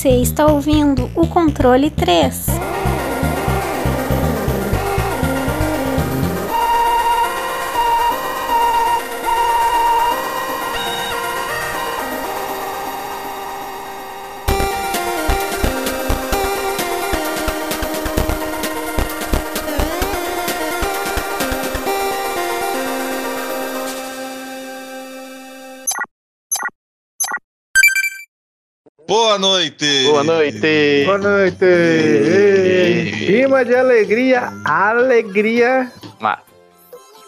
Você está ouvindo o controle 3. Noite! Boa noite! Boa noite! Rima de alegria, alegria. Ah,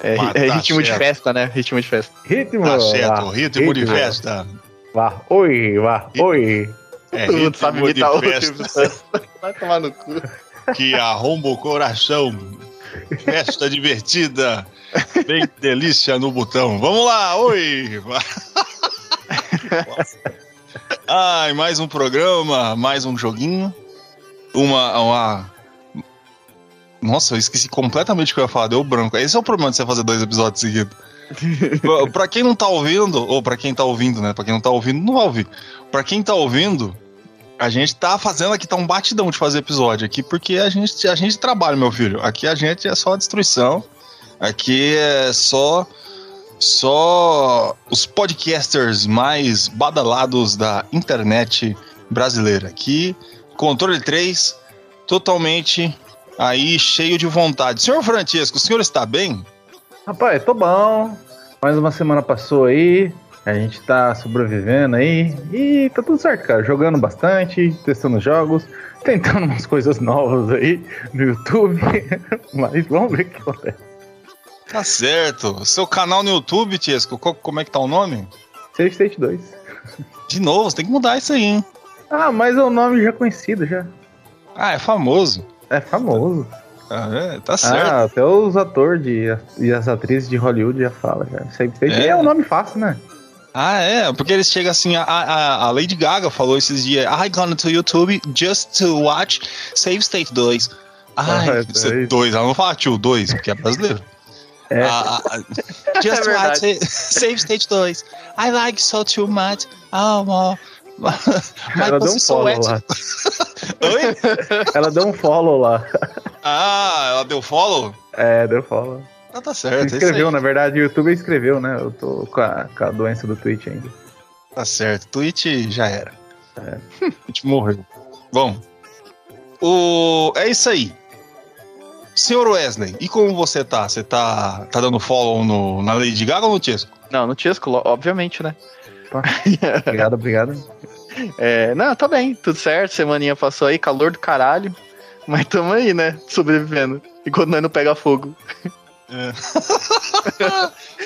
é, é tá ritmo de festa, né? Ritmo de festa. Ritmo. Tá certo, vá, ritmo de festa. Vá, oi, vá, oi. É Todo mundo sabe ritmo de festa Vai tomar no cu. que arromba o coração. Festa divertida. Bem delícia no botão. Vamos lá, oi! Ai, mais um programa, mais um joguinho. Uma, uma... Nossa, eu esqueci completamente o que eu ia falar, deu branco. Esse é o problema de você fazer dois episódios seguidos. Pra- quem não tá ouvindo, ou pra quem tá ouvindo, né? Pra quem não tá ouvindo, não vai ouvir. Pra quem tá ouvindo, a gente tá fazendo aqui, tá um batidão de fazer episódio aqui, porque a gente, a gente trabalha, meu filho. Aqui a gente é só destruição. Aqui é só só os podcasters mais badalados da internet brasileira. Aqui, controle 3, totalmente aí cheio de vontade. Senhor Francisco, o senhor está bem? Rapaz, tô bom. Mais uma semana passou aí. A gente tá sobrevivendo aí. E tá tudo certo, cara. Jogando bastante, testando jogos, tentando umas coisas novas aí no YouTube. Mas vamos ver o que acontece. Tá certo. Seu canal no YouTube, Tiesco, como é que tá o nome? Save State 2. De novo, você tem que mudar isso aí, hein? Ah, mas é um nome já conhecido já. Ah, é famoso. É famoso. Ah, é, tá certo. Ah, até os atores de, e as atrizes de Hollywood já falam. Já. Save State É. é. um nome fácil, né? Ah, é, porque eles chegam assim, a, a, a Lady Gaga falou esses dias, I gone to YouTube just to watch Save State 2. Ai, Ah, é dois. dois, ela não fala tio 2, porque é brasileiro. É. Ah, just É watch it, Save State 2. I like so too much. Oh, mo- my Ela deu um follow wet. lá. Oi? Ela deu um follow lá. Ah, ela deu follow? É, deu follow. Ah, tá certo. é isso Escreveu, aí. na verdade, o YouTube escreveu, né? Eu tô com a, com a doença do Twitch ainda. Tá certo. Twitch já era. É. Twitch morreu. Bom, o... é isso aí. Senhor Wesley, e como você tá? Você tá, tá dando follow no, na Lady Gaga ou no Tiesco? Não, no Tiesco, obviamente, né? Obrigado, obrigado. É, não, tá bem, tudo certo. Semaninha passou aí, calor do caralho. Mas tamo aí, né? Sobrevivendo. Enquanto nós não pega fogo.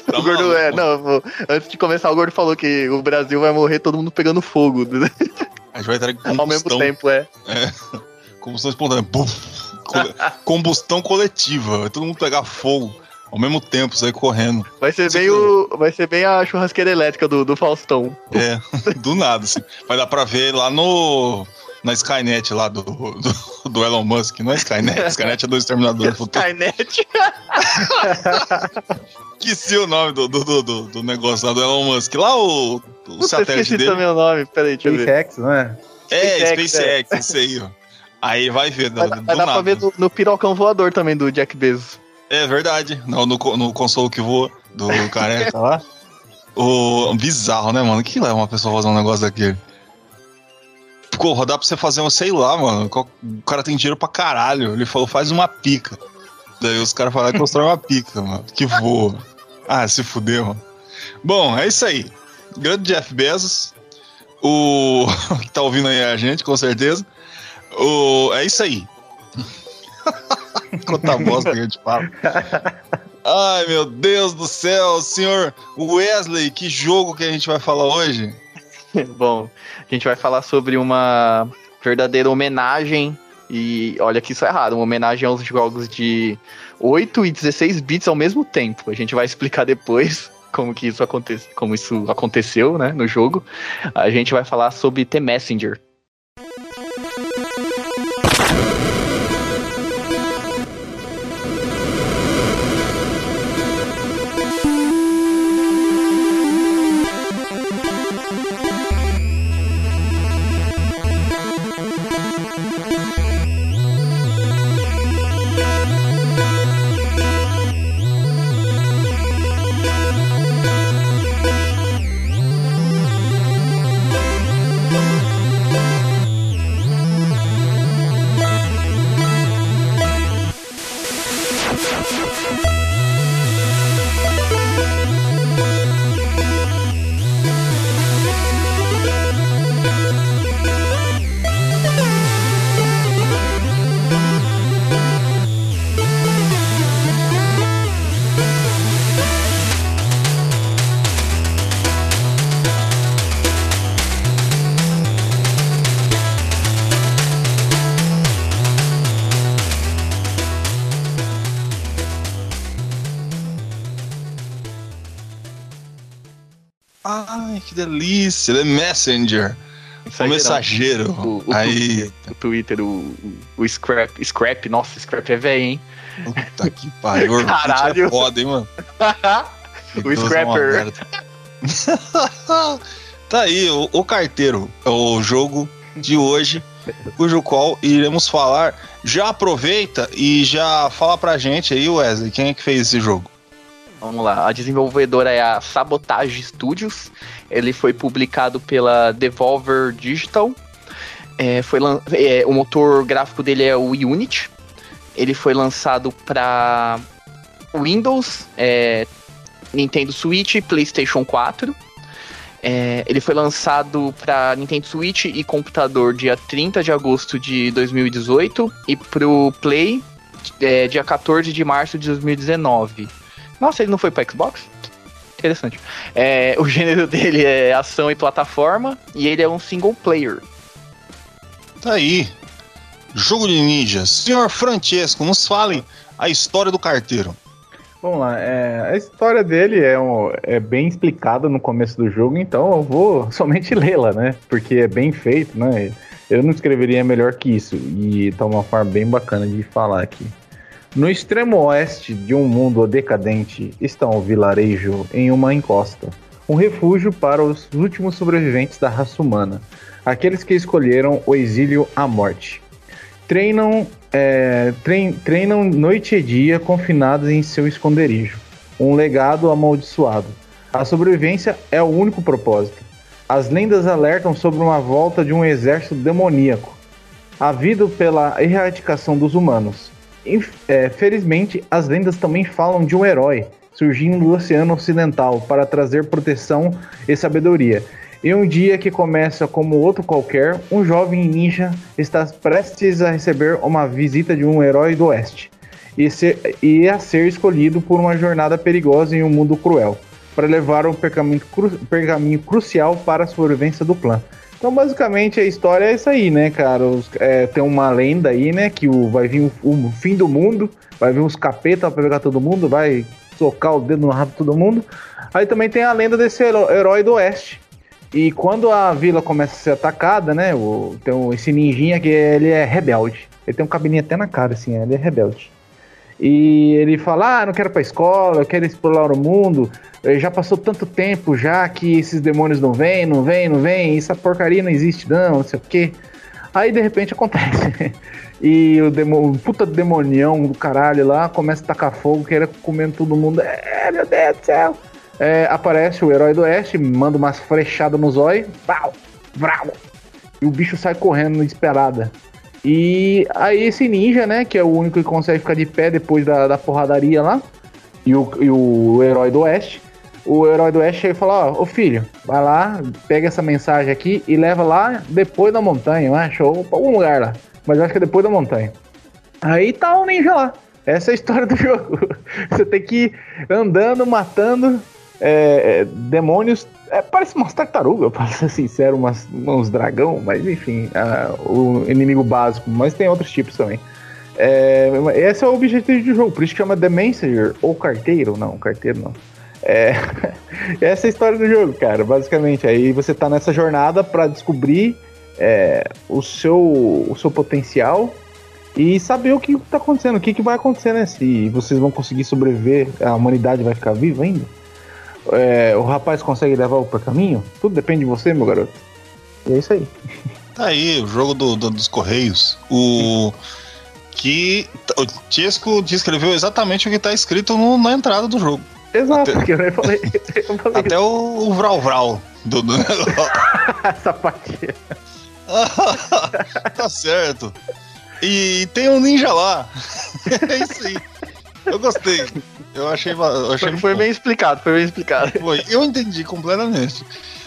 Tá o gordo é, não, antes de começar, o gordo falou que o Brasil vai morrer todo mundo pegando fogo. A gente vai entrar em Ao mesmo tempo, é. combustão espontânea. Buf! Combustão coletiva. Vai todo mundo pegar fogo ao mesmo tempo, sair correndo. Vai ser bem o. Vai ser bem a churrasqueira elétrica do, do Faustão. É, do nada, assim. Vai dar pra ver lá no. Na Skynet lá do, do, do Elon Musk. Não é Skynet, Skynet é do Exterminador do Futuro. Skynet. Esqueci o nome do, do, do, do- do negócio lá do Elon Musk. Lá o, o Puta, satélite esqueci dele. também o nome. Peraí, deixa eu ver. SpaceX, não é? É, SpaceX, SpaceX, isso aí, ó. Aí vai ver, do, Vai, do dar nada. pra ver no, no pirocão voador também do Jack Bezos. É verdade. No, no, no consolo que voa do careca lá. O, bizarro, né, mano? Que leva uma pessoa a fazer um negócio daquele? Porra, dá pra você fazer um, sei lá, mano. O cara tem dinheiro pra caralho. Ele falou, faz uma pica. Daí os caras falaram que constrói uma pica, mano. Que voa. Ah, se fudeu, mano. Bom, é isso aí. Grande Jeff Bezos. O. que tá ouvindo aí a gente, com certeza. O... É isso aí. Quanta bosta que a gente fala. Ai, meu Deus do céu, senhor Wesley, que jogo que a gente vai falar hoje? Bom, a gente vai falar sobre uma verdadeira homenagem. E olha que isso é errado, uma homenagem aos jogos de 8 e 16 bits ao mesmo tempo. A gente vai explicar depois como que isso aconteceu, como isso aconteceu, né, no jogo. A gente vai falar sobre The Messenger. Delícia. Ele é Messenger. O mensageiro. O, o, Aí. o Twitter, o, o, Scrap. Scrap, nossa, Scrap é velho, hein? Puta que pariu. Orkut Caralho. É foda, hein, mano. o Então, Scrapper. tá aí, o, o carteiro. É o jogo de hoje, cujo qual iremos falar. Já aproveita e já fala pra gente aí, Wesley, quem é que fez esse jogo? Vamos lá, a desenvolvedora é a Sabotage Studios. Ele foi publicado pela Devolver Digital. É, foi é, o motor gráfico dele é o Unity. Ele foi lançado para Windows, é, Nintendo Switch e PlayStation 4. É, ele foi lançado para Nintendo Switch e computador dia 30 de agosto de 2018 e pro Play é, dia 14 de março de 2019. Nossa, ele não foi para Xbox? Interessante. É, o gênero dele é ação e plataforma e ele é um single player. Tá aí. Jogo de ninjas. Senhor Francesco, nos fale a história do carteiro. Vamos lá, é, a história dele é, um- é bem explicada no começo do jogo, então eu vou somente lê-la, né? Porque é bem feito, né? Eu não escreveria melhor que isso, e tá uma forma bem bacana de falar aqui. No extremo oeste de um mundo decadente está um vilarejo em uma encosta, um refúgio para os últimos sobreviventes da raça humana, aqueles que escolheram o exílio à morte. Treinam é, trein- treinam noite e dia confinados em seu esconderijo. Um legado amaldiçoado. A sobrevivência é o único propósito. As lendas alertam sobre uma volta de um exército demoníaco, havido pela erradicação dos humanos. É, felizmente, as lendas também falam de um herói surgindo do Oceano Ocidental para trazer proteção e sabedoria. Em um dia que começa como outro qualquer, um jovem ninja está prestes a receber uma visita de um herói do oeste e, ser- e a ser escolhido por uma jornada perigosa em um mundo cruel para levar um pergaminho, cru- pergaminho crucial para a sobrevivência do clã. Então, basicamente, a história é isso aí, né, cara? Os- é, tem uma lenda aí, né, que o, vai vir o, o fim do mundo, vai vir uns capeta pra pegar todo mundo, vai socar o dedo no rabo de todo mundo. Aí também tem a lenda desse heró- herói do oeste. E quando a vila começa a ser atacada, né, o, tem esse ninjinha que ele é rebelde. Ele tem um cabelinho até na cara, assim, ele é rebelde. E ele fala: Ah, não quero ir pra escola, eu quero explorar o mundo. Eh, Já passou tanto tempo já que esses demônios não vêm, não vêm, não vêm, essa porcaria não existe, não, não sei o quê. Aí de repente acontece. e o, demo, o puta demonião do caralho lá começa a tacar fogo, querendo comendo todo mundo. É, meu Deus do céu! É, aparece o herói do oeste, manda umas frechadas no zóio, pau, vrau, e o bicho sai correndo desesperada. E aí esse ninja, né, que é o único que consegue ficar de pé depois da, da porradaria lá, e o, e o herói do oeste, o herói do oeste chega e fala, ó, ô filho, vai lá, pega essa mensagem aqui e leva lá depois da montanha, acho, ou pra algum lugar lá, mas acho que é depois da montanha. Aí tá o ninja lá. Essa é a história do jogo. Você tem que ir andando, matando é, é, demônios. É, parece umas tartarugas, pra ser sincero, umas, uns dragão, mas enfim, ah, o inimigo básico. Mas tem outros tipos também. É, esse é o objetivo do jogo, por isso que chama The Messenger, ou carteiro, não, carteiro não. É, essa é a história do jogo, cara, basicamente. Aí você tá nessa jornada pra descobrir é, o, seu, o seu potencial e saber o que tá acontecendo, o que, que vai acontecer, né? Se vocês vão conseguir sobreviver, a humanidade vai ficar viva ainda. É, o rapaz consegue levar o por caminho? Tudo depende de você, meu garoto. E é isso aí. Tá aí, o jogo do- do- dos Correios. O. Que o Tiesco descreveu exatamente o que tá escrito no- na entrada do jogo. Exato, Até- que eu falei, eu falei Até o, o Vral Vral do, do negócio. essa parte. tá certo. E tem um ninja lá. é isso aí. Eu gostei. Eu achei. Eu achei foi, foi bem explicado, foi bem explicado. Foi. Eu entendi completamente.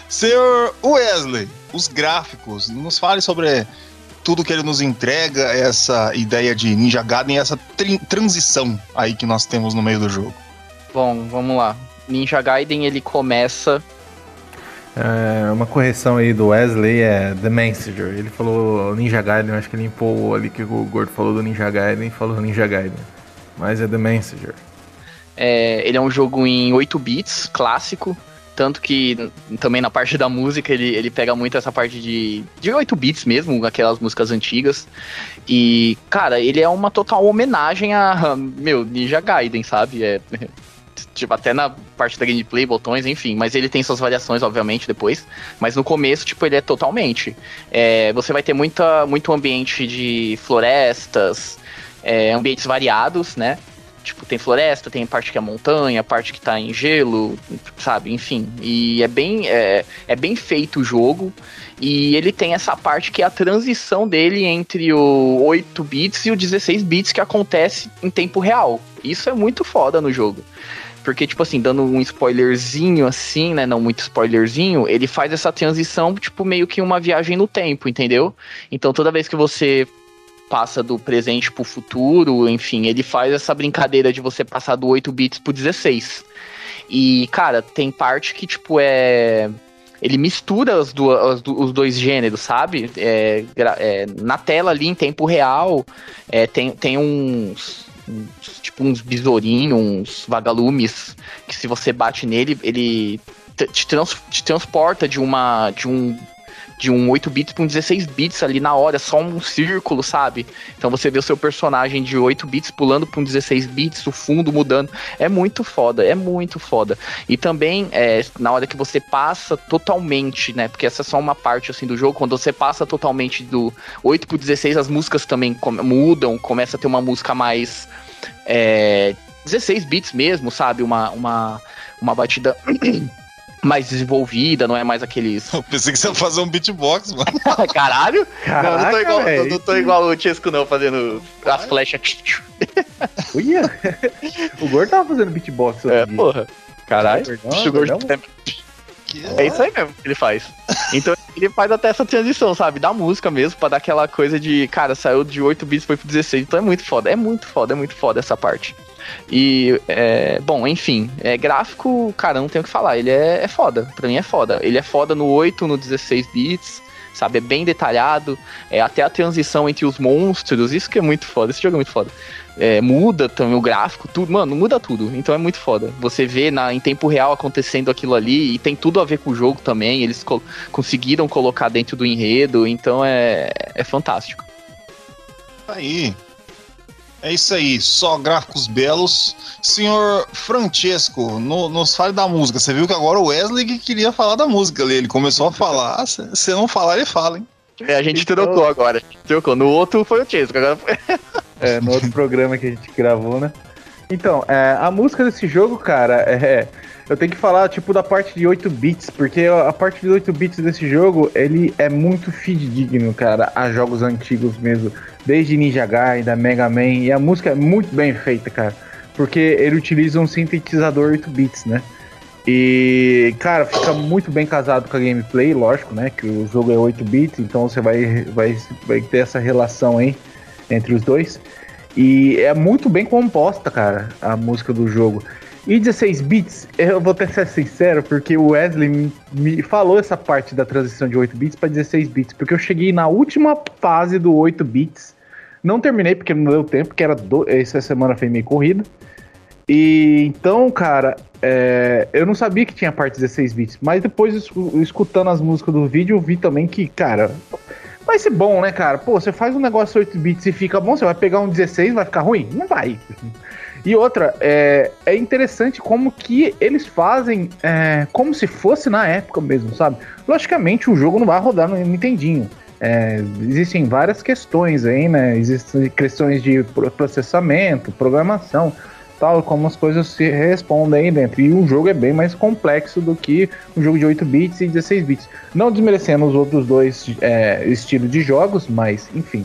Senhor Wesley, os gráficos, nos fale sobre tudo que ele nos entrega, essa ideia de Ninja Gaiden, essa transição aí que nós temos no meio do jogo. Bom, vamos lá. Ninja Gaiden ele começa é, uma correção aí do Wesley é The Messenger. Ele falou Ninja Gaiden, acho que ele limpou ali que o Gordo falou do Ninja Gaiden e falou Ninja Gaiden. Mas é The Messenger. É, ele é um jogo em 8 bits, clássico. Tanto que também na parte da música ele, ele pega muito essa parte de, de 8 bits mesmo, aquelas músicas antigas. E, cara, ele é uma total homenagem a, meu, Ninja Gaiden, sabe? É, tipo, até na parte da gameplay, botões, enfim. Mas ele tem suas variações, obviamente, depois. Mas no começo, tipo, ele é totalmente. É, você vai ter muita, muito ambiente de florestas, é, ambientes variados, né? Tipo, tem floresta, tem parte que é montanha, parte que tá em gelo, sabe? Enfim. E é bem, é, é bem feito o jogo. E ele tem essa parte que é a transição dele entre o 8 bits e o 16 bits que acontece em tempo real. Isso é muito foda no jogo. Porque, tipo assim, dando um spoilerzinho assim, né? Não muito spoilerzinho, ele faz essa transição, tipo, meio que uma viagem no tempo, entendeu? Então toda vez que você passa do presente pro futuro, enfim, ele faz essa brincadeira de você passar do 8 bits pro 16. E, cara, tem parte que, tipo, é. Ele mistura os, do, os, os dois gêneros, sabe? É, é, na tela ali, em tempo real, é, tem, tem uns uns, tipo uns besourinhos, uns vagalumes, que se você bate nele, ele te, trans, te transporta de uma de um de um 8 bits para um 16 bits ali na hora, só um círculo, sabe? Então você vê o seu personagem de 8 bits pulando para um 16 bits, o fundo mudando. É muito foda, é muito foda. E também, é, na hora que você passa totalmente, né? Porque essa é só uma parte assim do jogo, quando você passa totalmente do 8 pro 16, as músicas também mudam, começa a ter uma música mais é, 16 bits mesmo, sabe? Uma, uma, uma batida mais desenvolvida, não é mais aqueles. Eu pensei que você ia fazer um beatbox, mano. Caralho? Caraca, não, não, tô igual, não, não tô igual o Chesco, não, fazendo as flechas. Uia! o Gordo tava fazendo beatbox. É, dia. porra. Caralho. o Gordo é isso aí mesmo que ele faz. Então ele faz até essa transição, sabe? Da música mesmo, pra dar aquela coisa de, cara, saiu de 8 bits foi pro 16. Então é muito foda, é muito foda, é muito foda essa parte. E, é, bom, enfim, é, gráfico, cara, não tenho o que falar. Ele é, é foda, pra mim é foda. Ele é foda no 8, no 16 bits sabe? É bem detalhado, é até a transição entre os monstros, isso que é muito foda, esse jogo é muito foda. É, muda também o gráfico, tudo, mano, muda tudo, então é muito foda. Você vê na, em tempo real acontecendo aquilo ali, e tem tudo a ver com o jogo também, eles co conseguiram colocar dentro do enredo, então é, é fantástico. Aí, é isso aí, só gráficos belos. Senhor Francesco, no, nos fale da música. Você viu que agora o Wesley que queria falar da música ali. Ele começou a falar. Se não falar, ele fala, hein? É, a gente então... trocou agora. Trocou. No outro foi o Chesco, agora foi. é, no outro programa que a gente gravou, né? Então, é, a música desse jogo, cara, é. Eu tenho que falar, tipo, da parte de 8 bits, porque a parte de 8 bits desse jogo, ele é muito fidedigno, cara, a jogos antigos mesmo desde Ninja Gaiden, da Mega Man, e a música é muito bem feita, cara, porque ele utiliza um sintetizador 8 bits, né? E, cara, fica muito bem casado com a gameplay, lógico, né? Que o jogo é 8 bits, então você vai, vai, vai ter essa relação aí entre os dois. E é muito bem composta, cara, a música do jogo. E 16 bits, eu vou até ser sincero, porque o Wesley me, falou essa parte da transição de 8 bits para 16 bits, porque eu cheguei na última fase do 8 bits, não terminei porque não deu tempo, que era do, essa semana foi meio corrida. E então, cara, é, eu não sabia que tinha parte 16 bits, mas depois escutando as músicas do vídeo, eu vi também que, cara, vai ser bom, né, cara? Pô, você faz um negócio 8 bits e fica bom, você vai pegar um 16 vai ficar ruim? Não vai. E outra, é, é interessante como que eles fazem é, como se fosse na época mesmo, sabe? Logicamente o jogo não vai rodar no Nintendinho. É, existem várias questões aí, né? Existem questões de processamento, programação, tal, como as coisas se respondem aí dentro. E o jogo é bem mais complexo do que um jogo de 8 bits e 16 bits. Não desmerecendo os outros dois é, estilos de jogos, mas enfim.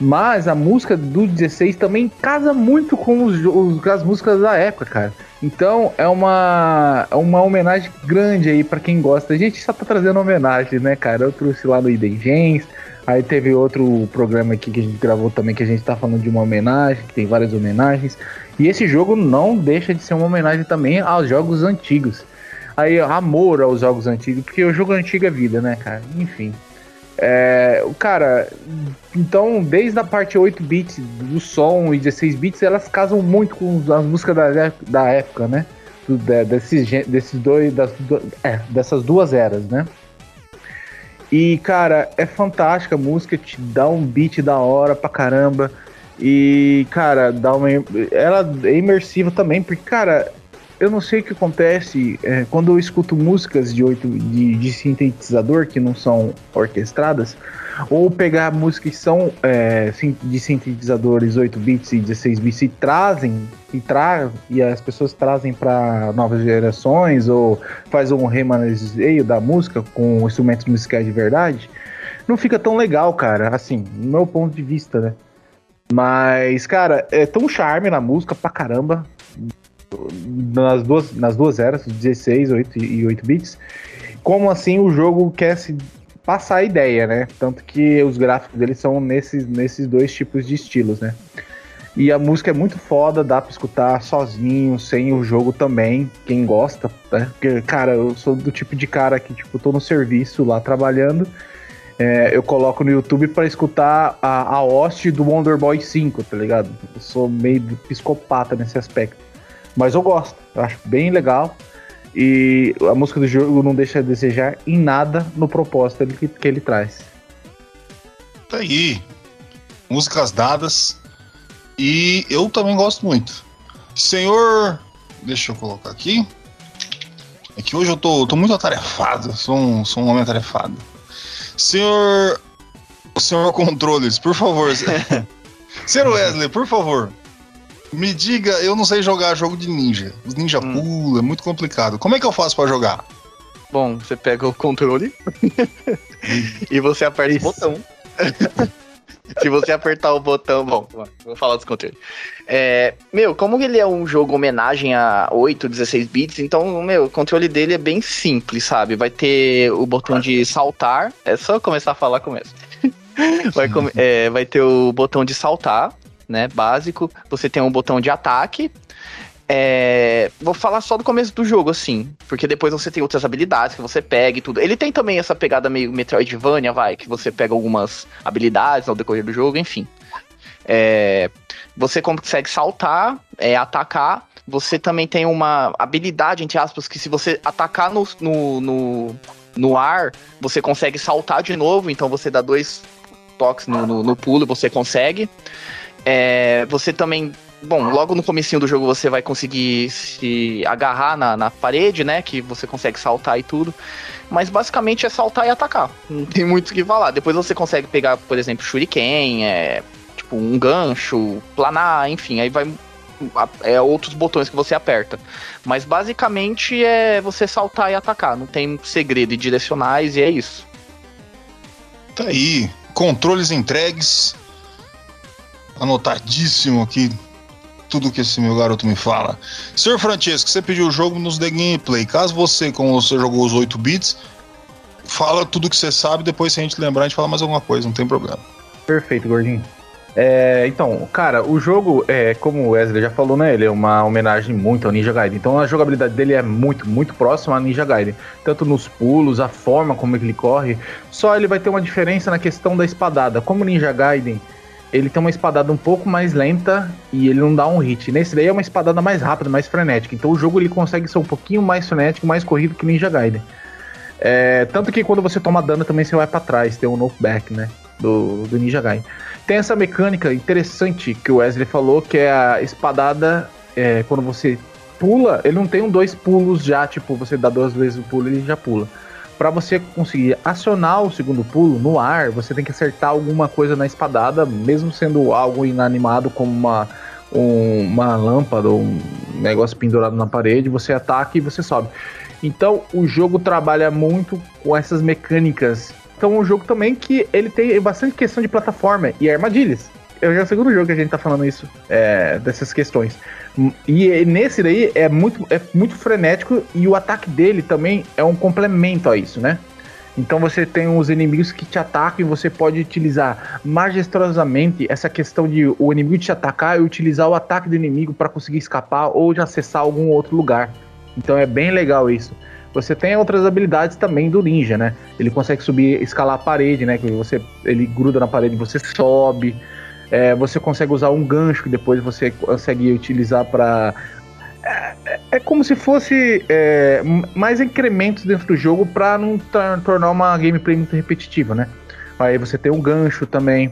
Mas a música do 16 também casa muito com os, os, as músicas da época, cara. Então é uma, é uma homenagem grande aí para quem gosta. A gente só tá trazendo homenagem, né, cara? Eu trouxe lá no Iden Gens, aí teve outro programa aqui que a gente gravou também que a gente tá falando de uma homenagem, que tem várias homenagens. E esse jogo não deixa de ser uma homenagem também aos jogos antigos. Aí, amor aos jogos antigos, porque o jogo antigo é vida, né, cara? Enfim. É, cara, então desde a parte 8 bits do som e 16 bits, elas casam muito com as músicas da, da época, né? Desses, desses dois, das, é, dessas duas eras, né? E cara, é fantástica a música, te dá um beat da hora pra caramba. E, cara, dá uma. Ela é imersiva também, porque, cara, eu não sei o que acontece é, quando eu escuto músicas de, oito, de, de, sintetizador que não são orquestradas, ou pegar músicas que são é, de sintetizadores 8 bits e 16 bits e trazem e, tra e as pessoas trazem para novas gerações ou faz um remanejo da música com instrumentos musicais de verdade, não fica tão legal, cara, assim, no meu ponto de vista, né? Mas, cara, é tão charme na música pra caramba nas duas, nas duas eras, 16 8 e 8 bits, como assim o jogo quer se passar a ideia, né? Tanto que os gráficos dele são nesses, nesses dois tipos de estilos, né? E a música é muito foda, dá pra escutar sozinho, sem o jogo também, quem gosta, né? Porque, cara, eu sou do tipo de cara que, tipo, tô no serviço lá trabalhando, é, eu coloco no YouTube para escutar a, a host do Wonder Boy 5, tá ligado? Eu sou meio psicopata nesse aspecto. Mas eu gosto, eu acho bem legal. E a música do jogo não deixa a desejar em nada no propósito que, que ele traz. Tá aí. Músicas dadas. E eu também gosto muito. Senhor. Deixa eu colocar aqui. É que hoje eu tô, tô muito atarefado. Sou um, sou um homem atarefado. Senhor. Senhor Controles, por favor. Senhor Wesley, por favor. Me diga, eu não sei jogar jogo de ninja. Os ninja hum. pula, é muito complicado. Como é que eu faço para jogar? Bom, você pega o controle e você aperta Isso. o botão. Se você apertar o botão. Bom, vou falar dos controles. É, meu, como ele é um jogo homenagem a 8, 16 bits, então, meu, o controle dele é bem simples, sabe? Vai ter o botão de saltar. É só começar a falar, começa. Vai, é, vai ter o botão de saltar, né? Básico. Você tem um botão de ataque. É, vou falar só do começo do jogo, assim, porque depois você tem outras habilidades que você pega e tudo. Ele tem também essa pegada meio Metroidvania, vai, que você pega algumas habilidades ao decorrer do jogo, enfim. É, você consegue saltar, é, atacar. Você também tem uma habilidade, entre aspas, que se você atacar no, no, no, no ar, você consegue saltar de novo. Então você dá dois toques no, no, no pulo, você consegue. É, você também. Bom, logo no comecinho do jogo você vai conseguir se agarrar na, na parede, né? Que você consegue saltar e tudo. Mas basicamente é saltar e atacar. Não tem muito o que falar. Depois você consegue pegar, por exemplo, shuriken, é, tipo um gancho, planar, enfim. Aí vai é outros botões que você aperta. Mas basicamente é você saltar e atacar. Não tem segredo e direcionais e é isso. Tá aí. Controles entregues anotadíssimo aqui tudo que esse meu garoto me fala. Senhor Francesco, você pediu o jogo nos The Gameplay. Caso você, como você jogou os 8 bits, fala tudo que você sabe, depois se a gente lembrar, a gente fala mais alguma coisa, não tem problema. Perfeito, gordinho. É, então, cara, o jogo, é, como o Wesley já falou, né? Ele é uma homenagem muito ao Ninja Gaiden. Então a jogabilidade dele é muito, muito próxima a Ninja Gaiden. Tanto nos pulos, a forma como ele corre. Só ele vai ter uma diferença na questão da espadada. Como Ninja Gaiden ele tem uma espadada um pouco mais lenta e ele não dá um hit. Nesse daí é uma espadada mais rápida, mais frenética. Então o jogo ele consegue ser um pouquinho mais frenético, mais corrido que Ninja Gaiden. É, tanto que quando você toma dano também você vai para trás, tem um knockback, né? Do, do Ninja Gaiden. Tem essa mecânica interessante que o Wesley falou, que é a espadada é, quando você pula, ele não tem um dois pulos já, tipo, você dá duas vezes o pulo e ele já pula para você conseguir acionar o segundo pulo no ar, você tem que acertar alguma coisa na espadada, mesmo sendo algo inanimado como uma, um, uma lâmpada ou um negócio pendurado na parede, você ataca e você sobe. Então o jogo trabalha muito com essas mecânicas Então é um jogo também que ele tem bastante questão de plataforma e armadilhas. É o segundo jogo que a gente tá falando isso, é, dessas questões. E nesse daí é muito, é muito frenético e o ataque dele também é um complemento a isso, né? Então você tem os inimigos que te atacam e você pode utilizar majestosamente essa questão de o inimigo te atacar e utilizar o ataque do inimigo para conseguir escapar ou de acessar algum outro lugar. Então é bem legal isso. Você tem outras habilidades também do ninja, né? Ele consegue subir, escalar a parede, né? Que você ele gruda na parede, você sobe. É, você consegue usar um gancho que depois você consegue utilizar para é, é, como se fosse é, mais incrementos dentro do jogo para não tornar uma gameplay muito repetitiva, né? Aí você tem um gancho também.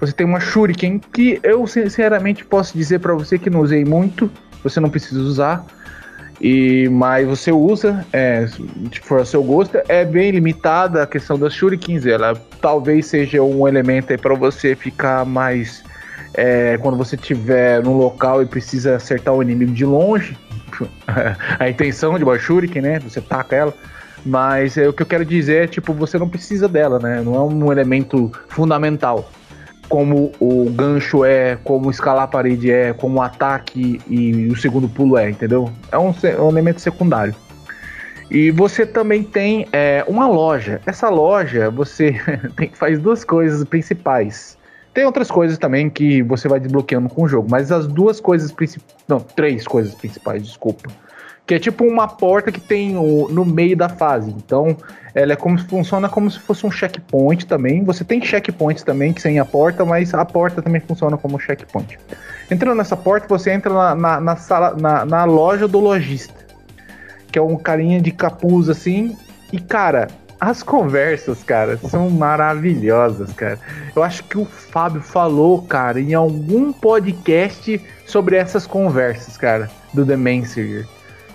Você tem uma Shuriken que eu sinceramente posso dizer para você que não usei muito. Você não precisa usar. E, mas você usa, é, se for a seu gosto, é bem limitada a questão das shurikens. Ela talvez seja um elemento para você ficar mais é, quando você estiver num local e precisa acertar o inimigo de longe, a intenção de uma shuriken, né? Você taca ela. Mas é, o que eu quero dizer é, tipo, você não precisa dela, né? Não é um elemento fundamental. Como o gancho é, como escalar a parede é, como o ataque e o segundo pulo é, entendeu? É um, é um elemento secundário. E você também tem é, uma loja. Essa loja você tem, faz duas coisas principais. Tem outras coisas também que você vai desbloqueando com o jogo, mas as duas coisas principais. Não, três coisas principais, desculpa. Que é tipo uma porta que tem o, no meio da fase. Então, ela é como funciona como se fosse um checkpoint também. Você tem checkpoints também que sem a porta, mas a porta também funciona como checkpoint. Entrando nessa porta, você entra na, na, na sala, na, na loja do lojista. Que é um carinha de capuz assim. E cara, as conversas, cara, são maravilhosas, cara. Eu acho que o Fábio falou, cara, em algum podcast sobre essas conversas, cara, do The Messenger.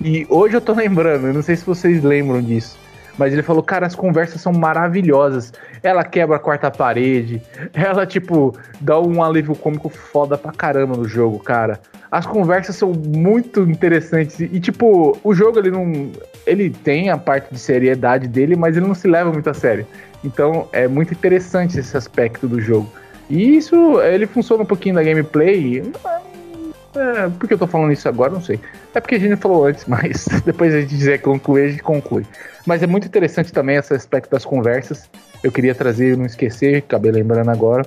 E hoje eu tô lembrando, não sei se vocês lembram disso. Mas ele falou, cara, as conversas são maravilhosas. Ela quebra a quarta parede. Ela, tipo, dá um alívio cômico foda pra caramba no jogo, cara. As conversas são muito interessantes. E, tipo, o jogo, ele não. Ele tem a parte de seriedade dele, mas ele não se leva muito a sério. Então, é muito interessante esse aspecto do jogo. E isso, ele funciona um pouquinho na gameplay. É, por que eu tô falando isso agora? Não sei. É porque a gente falou antes, mas depois a gente quiser a gente conclui. Mas é muito interessante também esse aspecto das conversas. Eu queria trazer, não esquecer, acabei lembrando agora.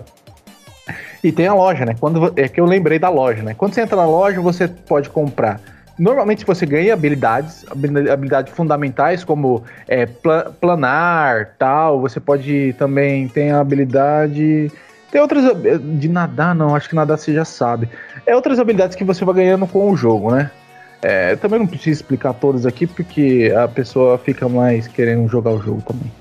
E tem a loja, né? Quando, é que eu lembrei da loja, né? Quando você entra na loja, você pode comprar. Normalmente você ganha habilidades, habilidades fundamentais como é, planar, tal. Você pode também tem a habilidade tem outras de nadar, não. Acho que nadar você já sabe. É outras habilidades que você vai ganhando com o jogo, né? É, também não preciso explicar todas aqui, porque a pessoa fica mais querendo jogar o jogo também.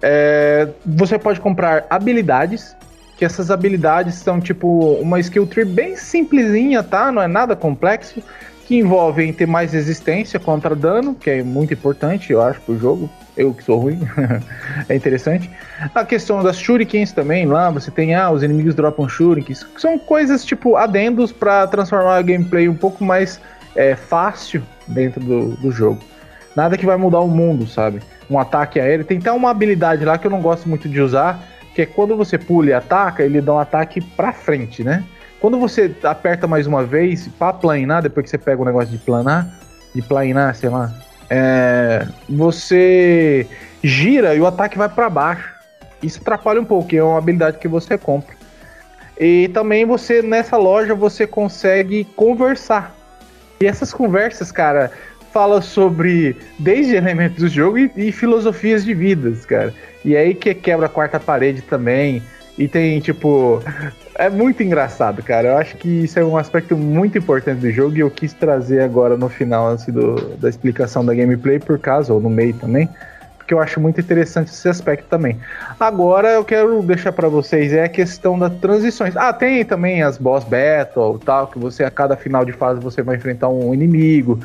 É, você pode comprar habilidades, que essas habilidades são tipo uma skill tree bem simplesinha, tá? Não é nada complexo, que envolvem ter mais resistência contra dano, que é muito importante, eu acho, pro jogo. Eu que sou ruim, é interessante. A questão das shurikens também, lá você tem, ah, os inimigos dropam shurikens, são coisas tipo adendos para transformar a gameplay um pouco mais é, fácil dentro do, do jogo. Nada que vai mudar o mundo, sabe? Um ataque aéreo. Tem até uma habilidade lá que eu não gosto muito de usar, que é quando você pula e ataca, ele dá um ataque pra frente, né? Quando você aperta mais uma vez para planar, depois que você pega o negócio de planar, de planar, sei lá, é, você gira e o ataque vai para baixo. Isso atrapalha um pouco, é uma habilidade que você compra. E também você nessa loja você consegue conversar. E essas conversas, cara, fala sobre desde elementos do jogo e, e, filosofias de vidas, cara. E aí que quebra a quarta parede também. E tem, tipo. É muito engraçado, cara. Eu acho que isso é um aspecto muito importante do jogo e eu quis trazer agora no final assim, do, da explicação da gameplay, por caso, ou no meio também porque eu acho muito interessante esse aspecto também. Agora eu quero deixar para vocês é a questão das transições. Ah, tem também as boss battle, tal, que você a cada final de fase você vai enfrentar um inimigo.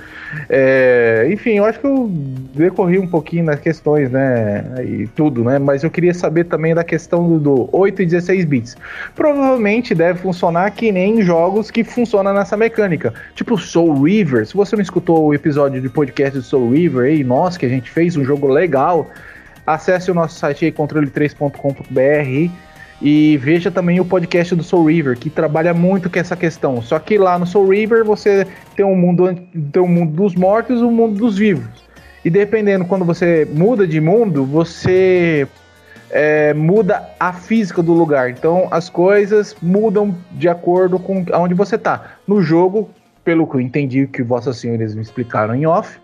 É, enfim, eu acho que eu decorri um pouquinho nas questões, né, e tudo, né, mas eu queria saber também da questão do, do 8 e 16 bits. Provavelmente deve funcionar que nem jogos que funcionam nessa mecânica, tipo Soul River. Se você não escutou o episódio de podcast do Soul River aí, nós que a gente fez um jogo legal legal. acesse o nosso site aí, controle3.com.br e veja também o podcast do Soul River, que trabalha muito com essa questão. Só que lá no Soul River você tem um mundo, tem um mundo dos mortos e um mundo dos vivos. E dependendo quando você muda de mundo, você é, muda a física do lugar. Então as coisas mudam de acordo com onde você tá. No jogo, pelo que eu entendi que vossas senhores me explicaram em off,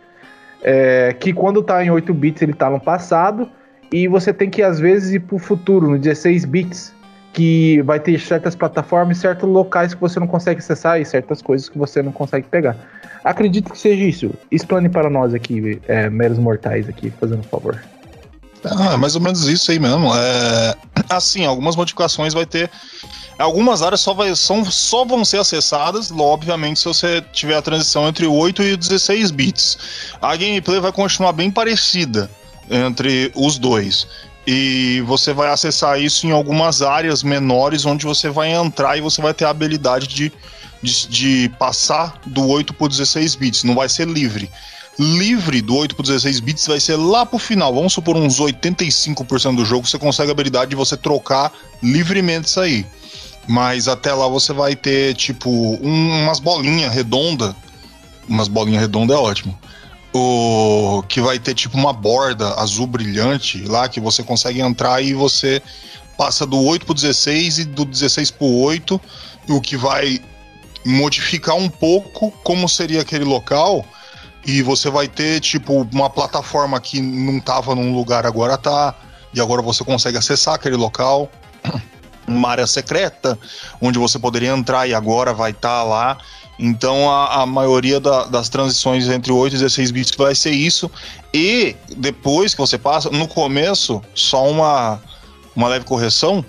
é, que quando tá em 8 bits ele tá no passado e você tem que às vezes ir pro futuro, no 16 bits, que vai ter certas plataformas e certos locais que você não consegue acessar e certas coisas que você não consegue pegar. Acredito que seja isso. Explane para nós aqui, é, meros mortais aqui, fazendo um favor. Ah, é mais ou menos isso aí mesmo. É, assim, algumas modificações vai ter. Algumas áreas só, vai, são, só vão ser acessadas, obviamente, se você tiver a transição entre 8 e 16 bits. A gameplay vai continuar bem parecida entre os dois. E você vai acessar isso em algumas áreas menores onde você vai entrar e você vai ter a habilidade de, de, de passar do 8 para 16 bits. Não vai ser livre. Livre do 8 para 16 bits vai ser lá pro final. Vamos supor uns 85% do jogo você consegue a habilidade de você trocar livremente isso aí. Mas até lá você vai ter, tipo, um, umas bolinhas redondas. Umas bolinhas redondas é ótimo o que vai ter tipo uma borda azul brilhante lá que você consegue entrar e você passa do 8 pro 16 e do 16 pro 8, o que vai modificar um pouco como seria aquele local. E você vai ter tipo uma plataforma que não tava num lugar agora tá, e agora você consegue acessar aquele local. Uma área secreta onde você poderia entrar e agora vai estar tá lá então a, a maioria da, das transições entre 8 e 16 bits vai ser isso. E depois que você passa, no começo, só uma, uma leve correção.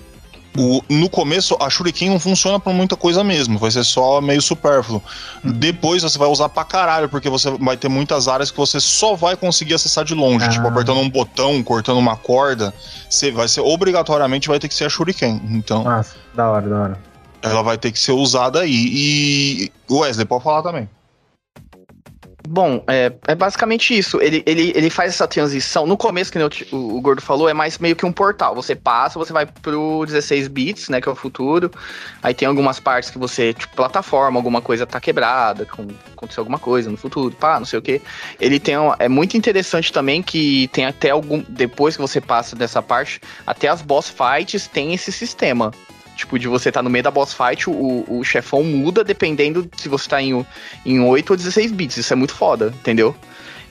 O, no começo, a Shuriken não funciona para muita coisa mesmo, vai ser só meio supérfluo. Uhum. Depois você vai usar pra caralho, porque você vai ter muitas áreas que você só vai conseguir acessar de longe, tipo, ah. tipo apertando um botão, cortando uma corda. Você vai ser obrigatoriamente vai ter que ser a Shuriken. Então. Nossa, da hora, da hora ela vai ter que ser usada aí. E Wesley, pode falar também. Bom, é, é basicamente isso. Ele, ele, ele faz essa transição. No começo, que o, o, Gordo falou, é mais meio que um portal. Você passa, você vai pro 16 bits, né? Que é o futuro. Aí tem algumas partes que você, tipo, plataforma, alguma coisa tá quebrada, com, aconteceu alguma coisa no futuro, pá, não sei o que. Ele tem. Um, é muito interessante também que tem até algum. Depois que você passa dessa parte, até as boss fights tem esse sistema. Tipo, de você estar tá no meio da boss fight, o, o chefão muda dependendo se você tá em, em 8 ou 16 bits. Isso é muito foda, entendeu?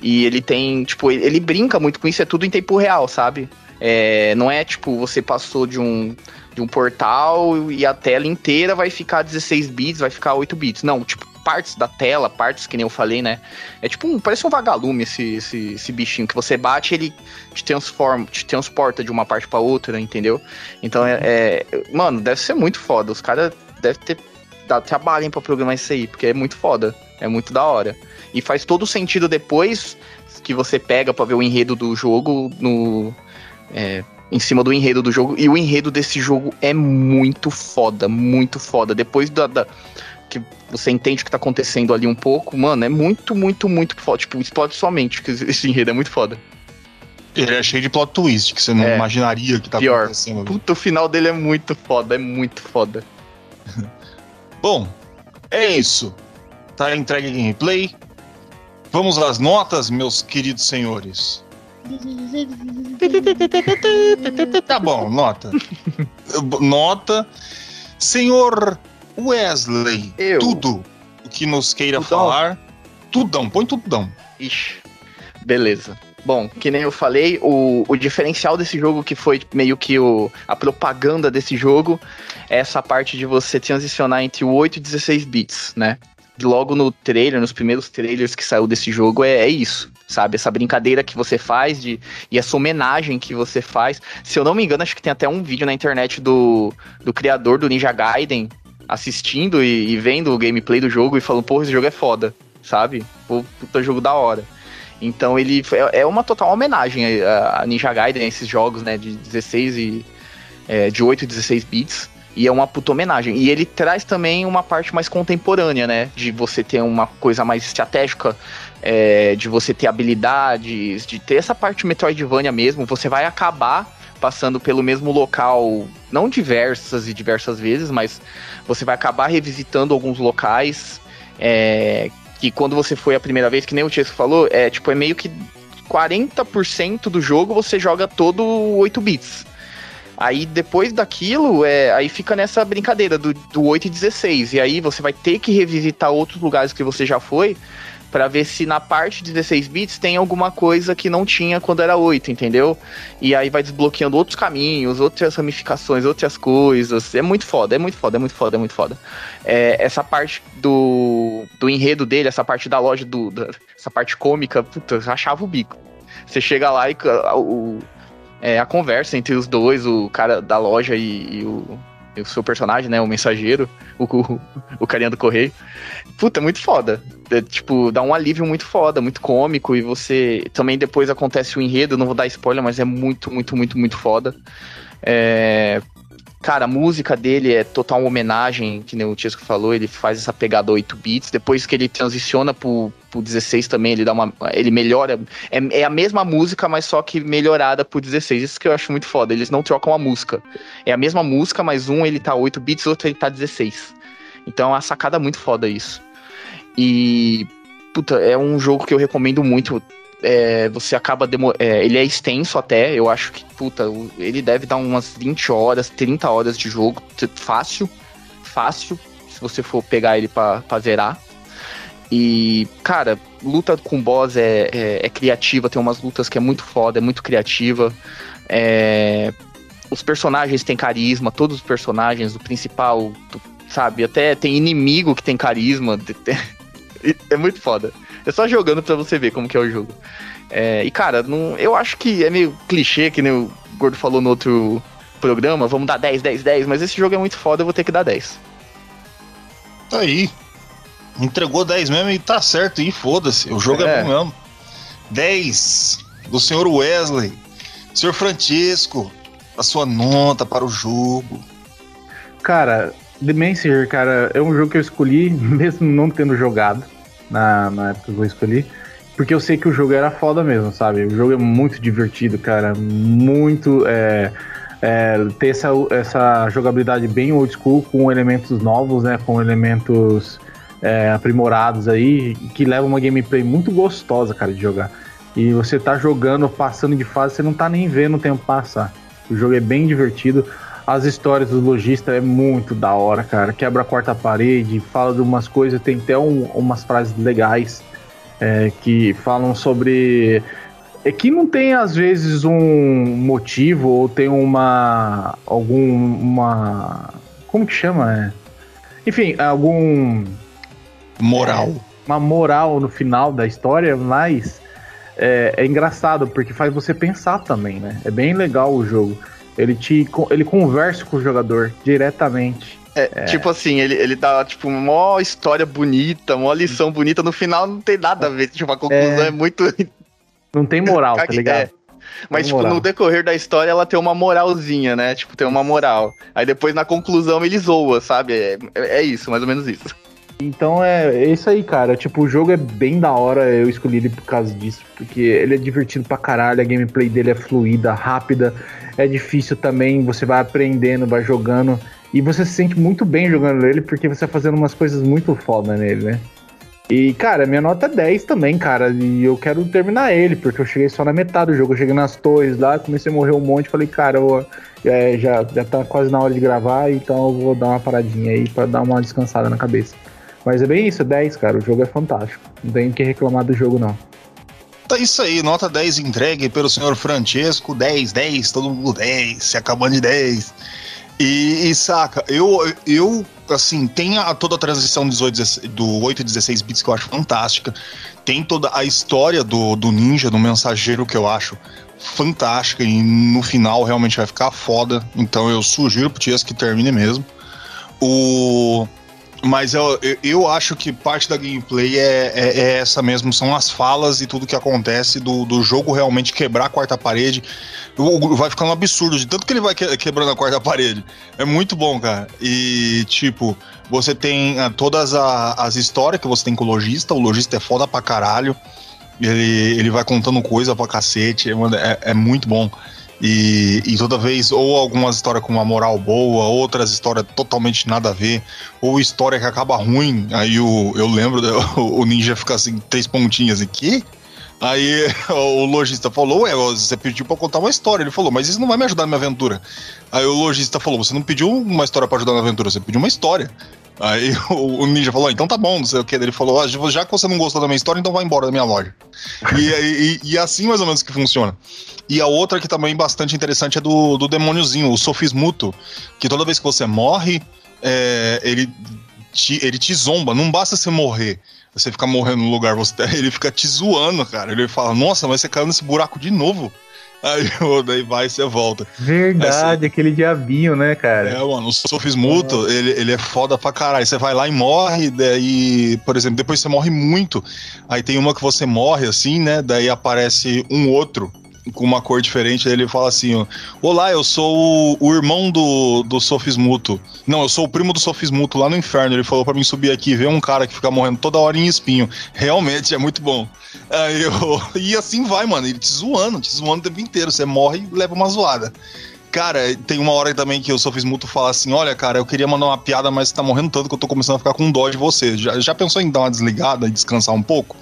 E ele tem, tipo, ele brinca muito com isso, é tudo em tempo real, sabe? É, não é tipo, você passou de um, de um portal e a tela inteira vai ficar 16 bits, vai ficar 8 bits. Não, tipo, partes da tela, partes que nem eu falei, né? É tipo um. Parece um vagalume esse, esse, esse bichinho que você bate, ele te transforma, te transporta de uma parte para outra, entendeu? Então é, é, Mano, deve ser muito foda. Os caras devem ter dado trabalho pra programar isso aí, porque é muito foda. É muito da hora. E faz todo sentido depois que você pega para ver o enredo do jogo no. É, em cima do enredo do jogo. E o enredo desse jogo é muito foda, muito foda. Depois da, da que você entende o que tá acontecendo ali um pouco, mano, é muito, muito, muito foda. Tipo, explode somente, que esse enredo é muito foda. Ele é cheio de plot twist, que você não é, imaginaria que tá pior. acontecendo. Puta, o final dele é muito foda, é muito foda. Bom, é isso. Tá entregue a gameplay. Vamos às notas, meus queridos senhores. tá bom, nota. nota. Senhor Wesley, Eu. tudo o que nos queira tudão. falar. Tudão, põe tudão. Ixi, beleza. Bom, que nem eu falei, o, o diferencial desse jogo, que foi meio que o, a propaganda desse jogo, é essa parte de você transicionar entre o 8 e 16 bits, né? Logo no trailer, nos primeiros trailers que saiu desse jogo, é, é isso sabe? Essa brincadeira que você faz de, e essa homenagem que você faz. Se eu não me engano, acho que tem até um vídeo na internet do, do criador do Ninja Gaiden, assistindo e, e, vendo o gameplay do jogo e falando, porra, esse jogo é foda, sabe? Puta jogo da hora. Então ele é, é uma total homenagem a, Ninja Gaiden, esses jogos, né, de 16 e é, de 8 e 16 bits. E é uma puta homenagem. E ele traz também uma parte mais contemporânea, né? De você ter uma coisa mais estratégica, é, de você ter habilidades, de ter essa parte Metroidvania mesmo. Você vai acabar passando pelo mesmo local, não diversas e diversas vezes, mas você vai acabar revisitando alguns locais. É, que quando você foi a primeira vez, que nem o Tiesco falou, é tipo, é meio que 40% do jogo você joga todo 8 bits. Aí depois daquilo, é, aí fica nessa brincadeira do, do 8 e 16. E aí você vai ter que revisitar outros lugares que você já foi para ver se na parte de 16 bits tem alguma coisa que não tinha quando era 8, entendeu? E aí vai desbloqueando outros caminhos, outras ramificações, outras coisas. É muito foda, é muito foda, é muito foda, é muito foda. É, essa parte do, do enredo dele, essa parte da loja, do, da, essa parte cômica, puta, eu achava o bico. Você chega lá e o, é, a conversa entre os dois, o cara da loja e, e o, o seu personagem, né? O mensageiro, o, o, o carinha do correio. Puta, é muito foda. É, tipo, dá um alívio muito foda, muito cômico. E você. Também depois acontece o enredo, não vou dar spoiler, mas é muito, muito, muito, muito foda. É, Cara, a música dele é total homenagem, que nem o Tiesco falou, ele faz essa pegada 8 bits. Depois que ele transiciona pro, pro 16 também, ele dá uma. Ele melhora. É, é a mesma música, mas só que melhorada pro 16. Isso que eu acho muito foda. Eles não trocam a música. É a mesma música, mas um ele tá 8 bits, outro ele tá 16. Então é uma sacada muito foda isso. E. Puta, é um jogo que eu recomendo muito é, você acaba. Demo é, ele é extenso até, eu acho que, puta, ele deve dar umas 20 horas, 30 horas de jogo, fácil, fácil, se você for pegar ele pra, pra zerar. E, cara, luta com boss é, é, é, criativa, tem umas lutas que é muito foda, é muito criativa. É, os personagens têm carisma, todos os personagens, o principal, sabe? Até tem inimigo que tem carisma. É muito foda. É só jogando pra você ver como que é o jogo. É, e, cara, não, eu acho que é meio clichê, que nem o Gordo falou no outro programa, vamos dar 10, 10, 10, mas esse jogo é muito foda, eu vou ter que dar 10. Tá aí. Entregou 10 mesmo e tá certo, e foda-se, o jogo é. é bom mesmo. 10 do senhor Wesley. Senhor Francisco, a sua nota para o jogo. Cara, The Messenger, cara, é um jogo que eu escolhi, mesmo não tendo jogado na, na época que eu escolhi. Porque eu sei que o jogo era foda mesmo, sabe? O jogo é muito divertido, cara. Muito. É, é, ter essa, essa jogabilidade bem old school, com elementos novos, né? Com elementos é, aprimorados aí, que leva uma gameplay muito gostosa, cara, de jogar. E você tá jogando, passando de fase, você não tá nem vendo o tempo passar. O jogo é bem divertido. As histórias do lojista é muito da hora, cara. Quebra a quarta parede, fala de umas coisas, tem até um, umas frases legais é, que falam sobre. É que não tem, às vezes, um motivo ou tem uma. algum. uma. Como que chama? É? Enfim, algum. Moral. É, uma moral no final da história, mas. É, é engraçado, porque faz você pensar também, né? É bem legal o jogo. Ele te ele conversa com o jogador diretamente. É, é. tipo assim, ele, ele dá, tipo, uma história bonita, uma lição bonita, no final não tem nada a ver, tipo, a conclusão é, é muito... Não tem moral, tá ligado? É. Mas, tipo, moral. no decorrer da história, ela tem uma moralzinha, né? Tipo, tem uma moral. Aí depois, na conclusão, ele zoa, sabe? É, é isso, mais ou menos isso. Então é, é isso aí, cara. Tipo, o jogo é bem da hora. Eu escolhi ele por causa disso. Porque ele é divertido pra caralho. A gameplay dele é fluida, rápida. É difícil também. Você vai aprendendo, vai jogando. E você se sente muito bem jogando ele. Porque você vai fazendo umas coisas muito foda nele, né? E, cara, minha nota é 10 também, cara. E eu quero terminar ele, porque eu cheguei só na metade do jogo. Eu cheguei nas torres lá, comecei a morrer um monte. Falei, cara, eu, é, já, já tá quase na hora de gravar, então eu vou dar uma paradinha aí pra dar uma descansada na cabeça. Mas é bem isso, 10, cara. O jogo é fantástico. Não tem que reclamar do jogo, não. Tá isso aí, nota 10 entregue pelo senhor Francesco, 10, 10, todo mundo 10, se acabando de 10. E, e, saca, eu, eu assim, tem a, toda a transição 18, do 8 e 16 bits que eu acho fantástica. Tem toda a história do, do ninja, do mensageiro, que eu acho fantástica. E no final realmente vai ficar foda. Então eu sugiro pro Tias que termine mesmo. O Mas eu, eu, acho que parte da gameplay é, é, é, essa mesmo, são as falas e tudo que acontece do, do jogo realmente quebrar a quarta parede. Vai ficando um absurdo de tanto que ele vai quebrando a quarta parede. É muito bom, cara. E, tipo, você tem ah, todas a, as histórias que você tem com o lojista. O lojista é foda pra caralho. Ele, ele vai contando coisa pra cacete. É, é muito bom. E, e, toda vez, ou algumas histórias com uma moral boa, outras histórias totalmente nada a ver, ou história que acaba ruim. Aí o, eu lembro, o ninja fica assim, três pontinhas aqui. Aí o lojista falou: Ué, você pediu pra contar uma história. Ele falou: Mas isso não vai me ajudar na minha aventura. Aí o lojista falou: Você não pediu uma história para ajudar na aventura, você pediu uma história. Aí o, ninja falou: Então tá bom, não sei o que. Ele falou: ah, Já que você não gostou da minha história, então vai embora da minha loja. e, e, e, assim mais ou menos que funciona. E a outra que também bastante interessante é do, do demôniozinho, o Sofismuto, que toda vez que você morre, é, ele, te, ele te zomba. Não basta você morrer você ficar morrendo no lugar, você, ele fica te zoando, cara. Ele fala, nossa, mas você caiu nesse buraco de novo. Aí daí vai e você volta. Verdade, Essa... aquele diabinho, né, cara? É, mano, o Sofismuto, é. ele, ele é foda pra caralho. Você vai lá e morre, daí, por exemplo, depois você morre muito. Aí tem uma que você morre assim, né? Daí aparece um outro com uma cor diferente, ele fala assim: ó, Olá, eu sou o, o, irmão do, do Sofismuto. Não, eu sou o primo do Sofismuto lá no inferno. Ele falou para mim subir aqui ver um cara que fica morrendo toda hora em espinho. Realmente é muito bom. Aí eu, e assim vai, mano. Ele te zoando, te zoando o tempo inteiro. Você morre e leva uma zoada. Cara, tem uma hora também que o Sofismuto fala assim: Olha, cara, eu queria mandar uma piada, mas você tá morrendo tanto que eu tô começando a ficar com dó de você. Já, já pensou em dar uma desligada e descansar um pouco?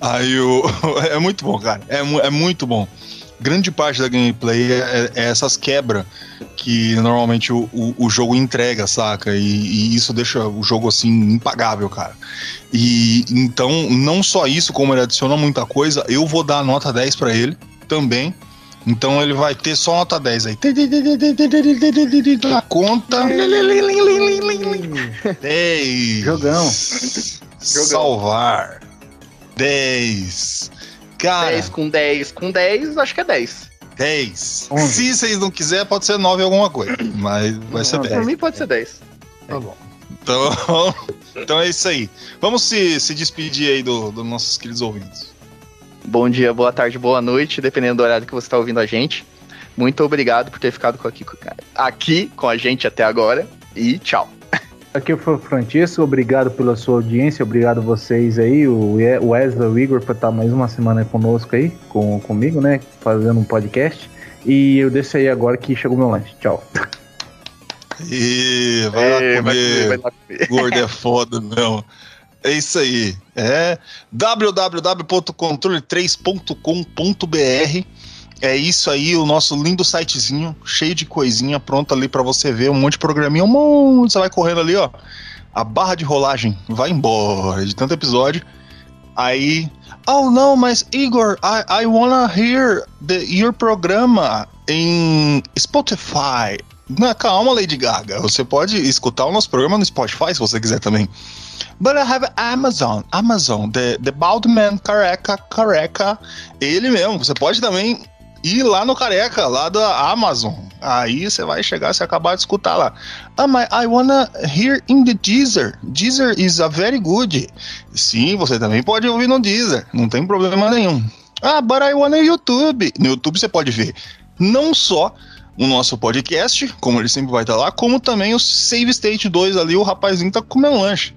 Aí eu. é muito bom, cara. É, é muito bom grande parte da gameplay é, é essas quebras que normalmente o, o, o, jogo entrega, saca? E, e, isso deixa o jogo assim impagável, cara. E então, não só isso, como ele adiciona muita coisa, eu vou dar nota 10 para ele também. Então ele vai ter só nota 10 aí. A conta. 10. Jogão. Salvar. 10. Cara. 10 com 10 com 10, acho que é 10. 10. 11. Se vocês não quiserem, pode ser 9 alguma coisa. Mas vai ser 10. Por mim pode ser 10. Tá bom. Então, então é isso aí. Vamos se, se despedir aí dos do nossos queridos ouvintes. Bom dia, boa tarde, boa noite, dependendo do horário que você está ouvindo a gente. Muito obrigado por ter ficado aqui, aqui com a gente até agora e tchau. Aqui foi o Francisco, obrigado pela sua audiência, obrigado vocês aí, o Wesley, o Igor, por estar mais uma semana conosco aí, com, comigo, né, fazendo um podcast. E eu desço aí agora que chegou meu lanche. Tchau. E vai, lá comer. Vai comer, vai lá comer. Gordo é foda, não. É isso aí. É www.controle3.com.br é isso aí, o nosso lindo sitezinho, cheio de coisinha pronta ali para você ver, um monte de programinha, um monte, você vai correndo ali, ó. A barra de rolagem vai embora de tanto episódio. Aí, oh não, mas Igor, I, I wanna hear the, your programa em Spotify. Não, calma, Lady Gaga. Você pode escutar o nosso programa no Spotify se você quiser também. But I have Amazon. Amazon, the, the Bald Man Careca, Careca. Ele mesmo. Você pode também ir lá no Careca, lá da Amazon. Aí você vai chegar, você acabar de escutar lá. Ah, mas I wanna hear in the Deezer. Deezer is a very good. Sim, você também pode ouvir no Deezer. Não tem problema nenhum. Ah, but I wanna YouTube. No YouTube você pode ver não só o nosso podcast, como ele sempre vai estar lá, como também o Save State 2 ali, o rapazinho tá comendo lanche.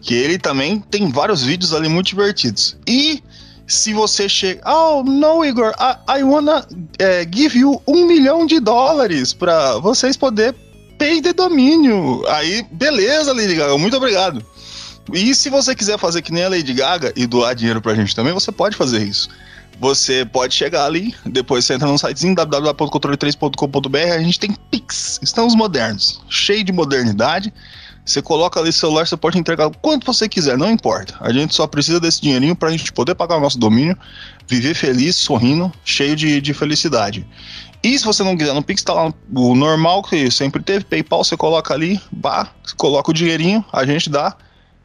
Que ele também tem vários vídeos ali muito divertidos. E se você chega. Oh, no, Igor, I, I wanna é, give you um milhão de dólares para vocês poder pay de domínio. Aí, beleza, Lady Gaga, muito obrigado. E se você quiser fazer que nem a Lady Gaga e doar dinheiro pra gente também, você pode fazer isso. Você pode chegar ali, depois você entra no sitezinho www.controle3.com.br, a gente tem Pix, estamos modernos, cheio de modernidade. Você coloca ali celular, você pode entregar quanto você quiser, não importa. A gente só precisa desse dinheirinho para a gente poder pagar o nosso domínio, viver feliz, sorrindo, cheio de, de felicidade. E se você não quiser no Pix, tá lá o normal que sempre teve, PayPal, você coloca ali, bah, coloca o dinheirinho, a gente dá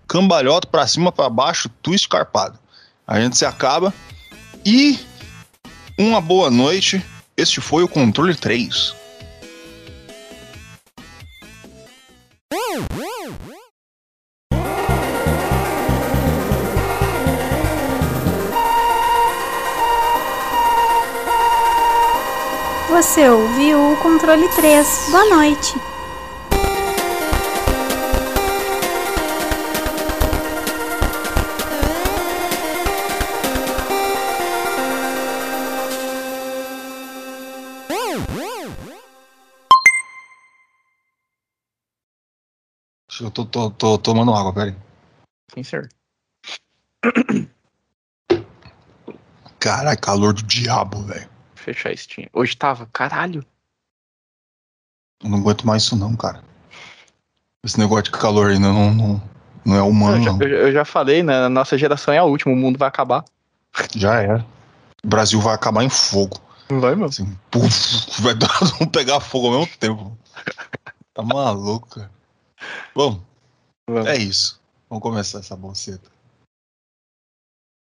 cambalhota para cima, para baixo, twist carpado. A gente se acaba. E uma boa noite. Este foi o Controle 3. Você ouviu o controle 3. Boa noite. Eu tô, tô, tô tomando água, peraí. Sim, senhor. Caralho, calor do diabo, velho. Fechar a Steam. Hoje tava, caralho. Eu não aguento mais isso não, cara. Esse negócio de calor ainda não, não, não é humano, Eu já, não. eu, já falei, né? A nossa geração é a última, o mundo vai acabar. Já é. O Brasil vai acabar em fogo. Não vai, meu? Assim, vai dar, vão pegar fogo ao mesmo tempo. Tá maluco, cara. Bom, Vamos. é isso. Vamos começar essa bolseta.